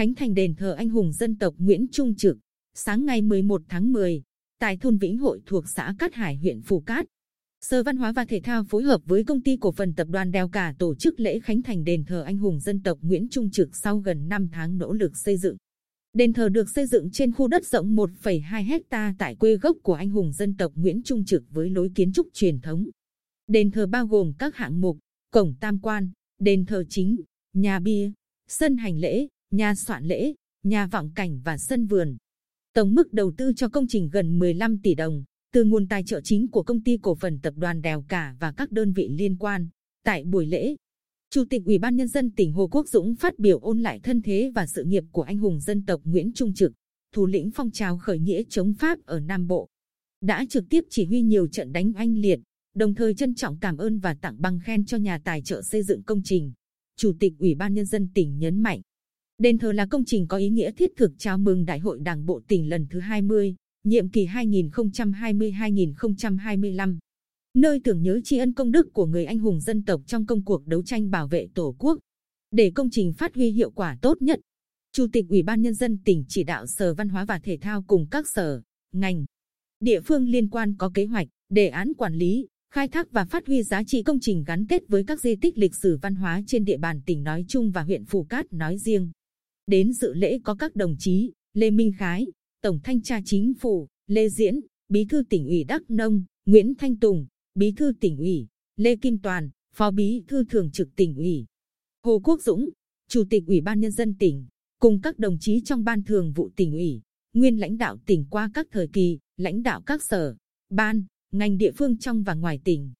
khánh thành đền thờ anh hùng dân tộc Nguyễn Trung Trực. Sáng ngày 11 tháng 10, tại thôn Vĩnh Hội thuộc xã Cát Hải huyện Phù Cát, Sở Văn hóa và Thể thao phối hợp với công ty cổ phần tập đoàn Đèo Cả tổ chức lễ khánh thành đền thờ anh hùng dân tộc Nguyễn Trung Trực sau gần 5 tháng nỗ lực xây dựng. Đền thờ được xây dựng trên khu đất rộng 1,2 hecta tại quê gốc của anh hùng dân tộc Nguyễn Trung Trực với lối kiến trúc truyền thống. Đền thờ bao gồm các hạng mục, cổng tam quan, đền thờ chính, nhà bia, sân hành lễ, nhà soạn lễ, nhà vọng cảnh và sân vườn. Tổng mức đầu tư cho công trình gần 15 tỷ đồng, từ nguồn tài trợ chính của công ty cổ phần tập đoàn Đèo Cả và các đơn vị liên quan. Tại buổi lễ, Chủ tịch Ủy ban Nhân dân tỉnh Hồ Quốc Dũng phát biểu ôn lại thân thế và sự nghiệp của anh hùng dân tộc Nguyễn Trung Trực, thủ lĩnh phong trào khởi nghĩa chống Pháp ở Nam Bộ. Đã trực tiếp chỉ huy nhiều trận đánh oanh liệt, đồng thời trân trọng cảm ơn và tặng bằng khen cho nhà tài trợ xây dựng công trình. Chủ tịch Ủy ban Nhân dân tỉnh nhấn mạnh, đền thờ là công trình có ý nghĩa thiết thực chào mừng Đại hội Đảng Bộ tỉnh lần thứ 20, nhiệm kỳ 2020-2025 nơi tưởng nhớ tri ân công đức của người anh hùng dân tộc trong công cuộc đấu tranh bảo vệ tổ quốc. Để công trình phát huy hiệu quả tốt nhất, Chủ tịch Ủy ban Nhân dân tỉnh chỉ đạo Sở Văn hóa và Thể thao cùng các sở, ngành, địa phương liên quan có kế hoạch, đề án quản lý, khai thác và phát huy giá trị công trình gắn kết với các di tích lịch sử văn hóa trên địa bàn tỉnh nói chung và huyện Phù Cát nói riêng. Đến dự lễ có các đồng chí Lê Minh Khái, Tổng Thanh tra Chính phủ, Lê Diễn, Bí thư tỉnh ủy Đắk Nông, Nguyễn Thanh Tùng, Bí thư tỉnh ủy, Lê Kim Toàn, Phó Bí thư thường trực tỉnh ủy, Hồ Quốc Dũng, Chủ tịch Ủy ban Nhân dân tỉnh, cùng các đồng chí trong ban thường vụ tỉnh ủy, nguyên lãnh đạo tỉnh qua các thời kỳ, lãnh đạo các sở, ban, ngành địa phương trong và ngoài tỉnh.